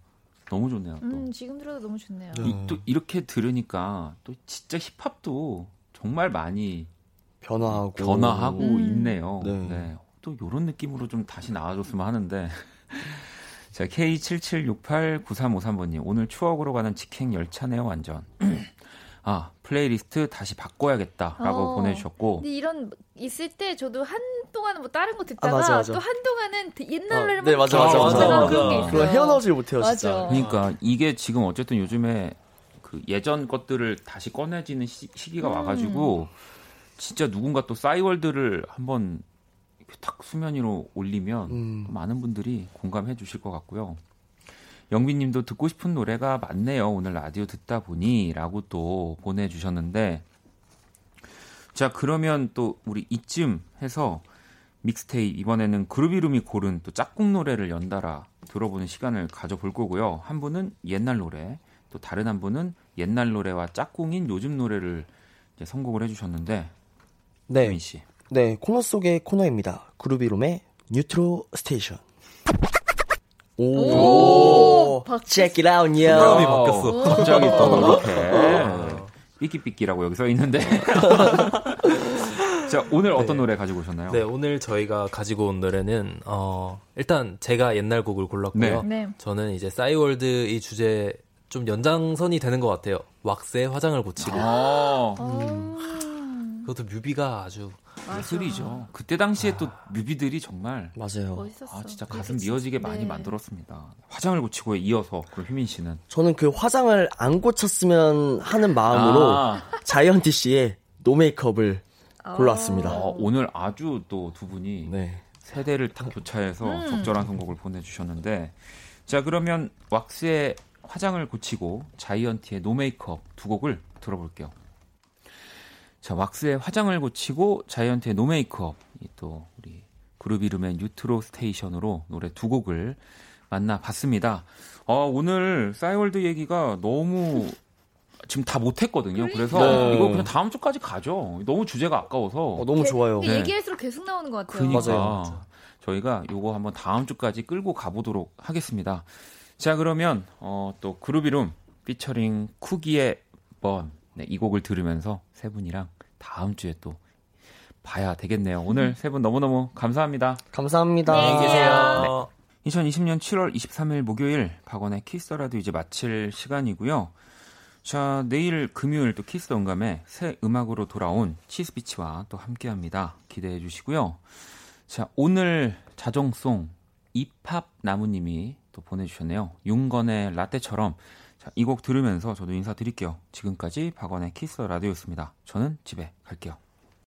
너무 좋네요. 또. 음, 지금 들어도 너무 좋네요. 네. 이, 또 이렇게 들으니까 또 진짜 힙합도 정말 많이 변화하고 변화하고 음. 있네요. 네. 네. 또 이런 느낌으로 좀 다시 나와줬으면 하는데. 자, K77689353번님. 오늘 추억으로 가는 직행 열차네요, 완전. 아, 플레이리스트 다시 바꿔야겠다라고 어. 보내주셨고. 근데 이런 있을 때 저도 한동안은 뭐 다른 거 듣다가 아, 맞아, 맞아. 또 한동안은 옛날 어, 노래만 네, 맞아, 맞아, 맞아, 듣다가 맞아. 그런 게 있어요. 헤어나오질 못해요 맞아. 진짜. 그러니까 이게 지금 어쨌든 요즘에 그 예전 것들을 다시 꺼내지는 시, 기가 음. 와가지고 진짜 누군가 또 싸이월드를 한번 이렇게 탁 수면 위로 올리면 음. 많은 분들이 공감해 주실 것 같고요. 영빈님도 듣고 싶은 노래가 많네요. 오늘 라디오 듣다 보니라고 또 보내주셨는데 자 그러면 또 우리 이쯤 해서 믹스테이프 이번에는 그루비룸이 고른 또 짝꿍 노래를 연달아 들어보는 시간을 가져볼 거고요. 한 분은 옛날 노래, 또 다른 한 분은 옛날 노래와 짝꿍인 요즘 노래를 이제 선곡을 해주셨는데 네, 유민 씨. 네 코너 속의 코너입니다. 그루비룸의 뉴트로 station. 오, 박- check it out, yo. 프로그램이 바뀌었어. 갑자기 또 이렇게 삐끼삐끼라고 여기 써 있는데. 자 오늘 어떤 노래 가지고 오셨나요? 네 오늘 저희가 가지고 온 노래는 어 일단 제가 옛날 곡을 골랐고요. 네. 저는 이제 싸이월드 이 주제 좀 연장선이 되는 것 같아요. 왁스의 화장을 고치고 아, 어. 그것도 뮤비가 아주 예술이죠. 그때 당시에 또 뮤비들이 정말 맞아요. 멋있었어. 아 진짜 가슴 미어지게 많이 네. 만들었습니다. 화장을 고치고에 이어서 그럼 휘민 씨는 저는 그 화장을 안 고쳤으면 하는 마음으로 아, 자이언티 씨의 No Make Up을 아. 골랐습니다. 어, 오늘 아주 또 두 분이 네. 세대를 딱 교차해서 음. 적절한 선곡을 보내주셨는데 자 그러면 왁스의 화장을 고치고 자이언티의 No Make Up 두 곡을 들어볼게요. 자, 왁스의 화장을 고치고 자이언티의 No Make Up. 이또 우리 그루비룸의 뉴트로 station으로 노래 두 곡을 만나봤습니다. 아, 오늘 싸이월드 얘기가 너무 지금 다 못했거든요. 그래서 네. 이거 그냥 다음 주까지 가죠. 너무 주제가 아까워서. 어, 너무 좋아요. 네. 얘기할수록 계속 나오는 것 같아요. 그러니까 맞아요. 저희가 요거 한번 다음 주까지 끌고 가보도록 하겠습니다. 자 그러면 어, 또 그룹 이름 피처링 쿠기의 번. 네, 이 곡을 들으면서 세 분이랑 다음 주에 또 봐야 되겠네요. 오늘 세 분 너무너무 감사합니다. 감사합니다. 안녕히 계세요. 2020년 7월 23일 목요일 박원의 Kiss the Radio도 이제 마칠 시간이고요. 자, 내일 금요일 또 키스 동감에 새 음악으로 돌아온 치스비치와 또 함께 합니다. 기대해 주시고요. 자, 오늘 자정송 이팝 나무님이 또 보내주셨네요. 윤건의 라떼처럼 자, 이 곡 들으면서 저도 인사드릴게요. 지금까지 박원의 키스 라디오였습니다. 저는 집에 갈게요.